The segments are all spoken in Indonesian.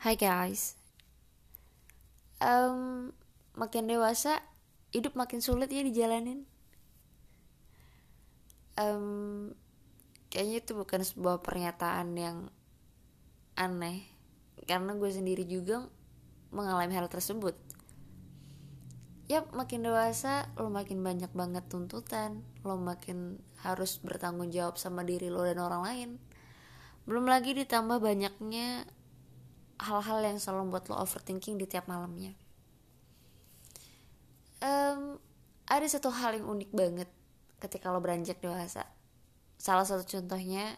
Hai guys. Um, Makin dewasa Hidup makin sulit ya dijalanin. Um, Kayaknya itu bukan sebuah pernyataan yang Aneh. Karena gue sendiri juga Mengalami hal tersebut. Ya makin dewasa Lo makin banyak banget tuntutan. Lo makin harus bertanggung jawab sama diri lo dan orang lain. Belum lagi ditambah banyaknya hal-hal yang selalu membuat lo overthinking di tiap malamnya. Um, ada satu hal yang unik banget ketika lo beranjak dewasa. Salah satu contohnya,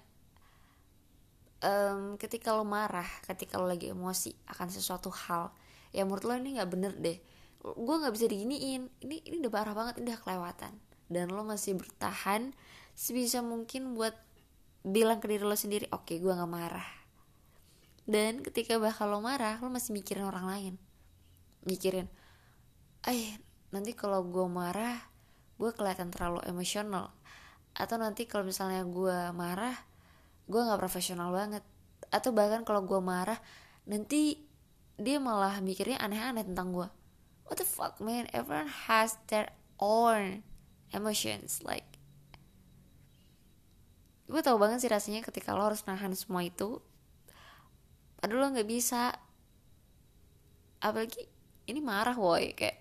um, ketika lo marah, ketika lo lagi emosi akan sesuatu hal yang menurut lo ini nggak bener deh. Gue nggak bisa diginiin. Ini ini udah parah banget, ini udah kelewatan. Dan lo masih bertahan sebisa mungkin buat bilang ke diri lo sendiri oke okay, gue gak marah dan ketika bakal lo marah lo masih mikirin orang lain. Mikirin eh nanti kalau gue marah gue kelihatan terlalu emosional. Atau nanti kalau misalnya gue marah gue nggak profesional banget. Atau bahkan kalau gue marah nanti dia malah mikirnya aneh-aneh tentang gue what the fuck man? Everyone has their own emotions like gue tau banget sih rasanya ketika lo harus nahan semua itu aduh lo nggak bisa. Apalagi ini marah woi kayak.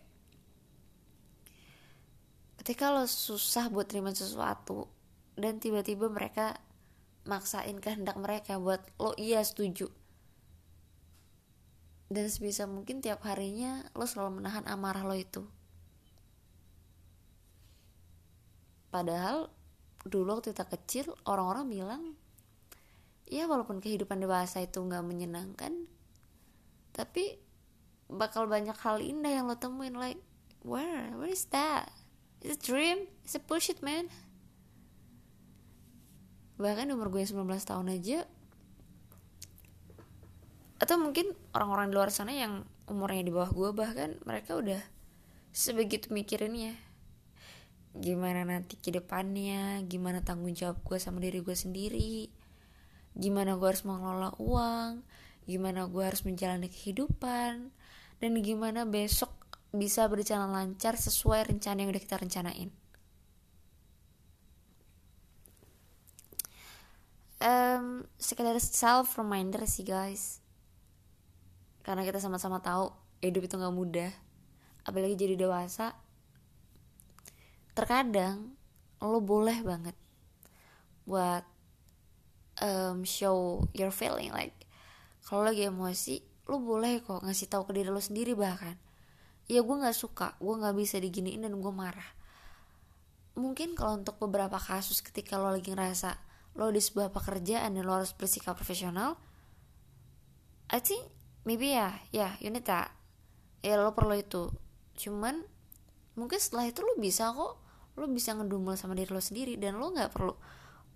Ketika lo susah buat terima sesuatu dan tiba-tiba mereka maksain kehendak mereka buat lo iya setuju. Dan sebisa mungkin tiap harinya lo selalu menahan amarah lo itu. Padahal dulu waktu kita kecil orang-orang bilang ya walaupun kehidupan dewasa itu nggak menyenangkan tapi bakal banyak hal indah yang lo temuin like where where is that? It's a dream? It's a bullshit man? Bahkan umur gue 19 tahun aja atau mungkin orang-orang di luar sana yang umurnya di bawah gue bahkan mereka udah sebegitu mikirinnya. Gimana nanti ke depannya? Gimana tanggung jawab gue sama diri gue sendiri gimana gue harus mengelola uang gimana gue harus menjalani kehidupan dan gimana besok bisa berjalan lancar sesuai rencana yang udah kita rencanain. Um, sekedar self reminder sih guys. Karena kita sama-sama tahu hidup itu nggak mudah apalagi jadi dewasa. Terkadang lo boleh banget buat um, show your feeling like kalau lagi emosi lo boleh kok ngasih tahu ke diri lo sendiri bahkan. Ya gue nggak suka gue nggak bisa diginiin dan gue marah. Mungkin kalau untuk beberapa kasus ketika lo lagi ngerasa lo di sebuah pekerjaan dan lo harus bersikap profesional I think maybe ya ya you need that. Ya lo perlu itu. Cuman mungkin setelah itu lo bisa kok lo bisa ngedumel sama diri lo sendiri dan lo nggak perlu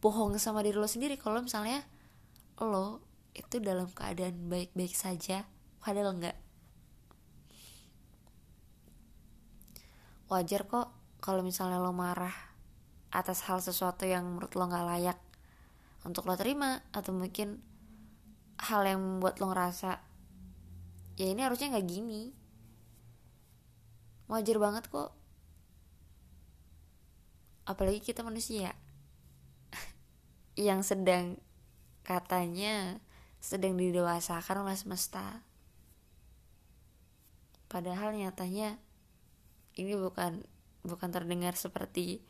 bohong sama diri lo sendiri kalau misalnya lo itu dalam keadaan baik-baik saja padahal enggak. Wajar kok kalau misalnya lo marah atas hal sesuatu yang menurut lo nggak layak untuk lo terima atau mungkin hal yang membuat lo ngerasa ya ini harusnya nggak gini. Wajar banget kok. Apalagi kita manusia yang sedang katanya sedang didewasakan oleh semesta. Padahal nyatanya ini bukan bukan terdengar seperti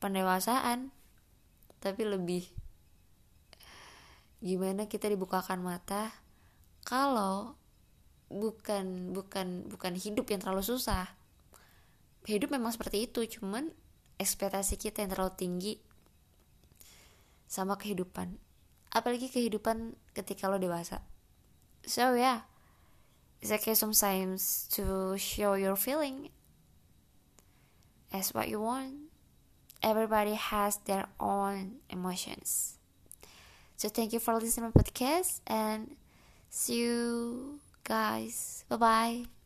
pendewasaan tapi lebih gimana kita dibukakan mata kalau bukan bukan bukan hidup yang terlalu susah. Hidup memang seperti itu cuman ekspektasi kita yang terlalu tinggi sama kehidupan. Apalagi kehidupan ketika lo dewasa. So yeah. It's okay sometimes to show your feeling as what you want. Everybody has their own emotions. So thank you for listening my podcast and see you guys. Bye bye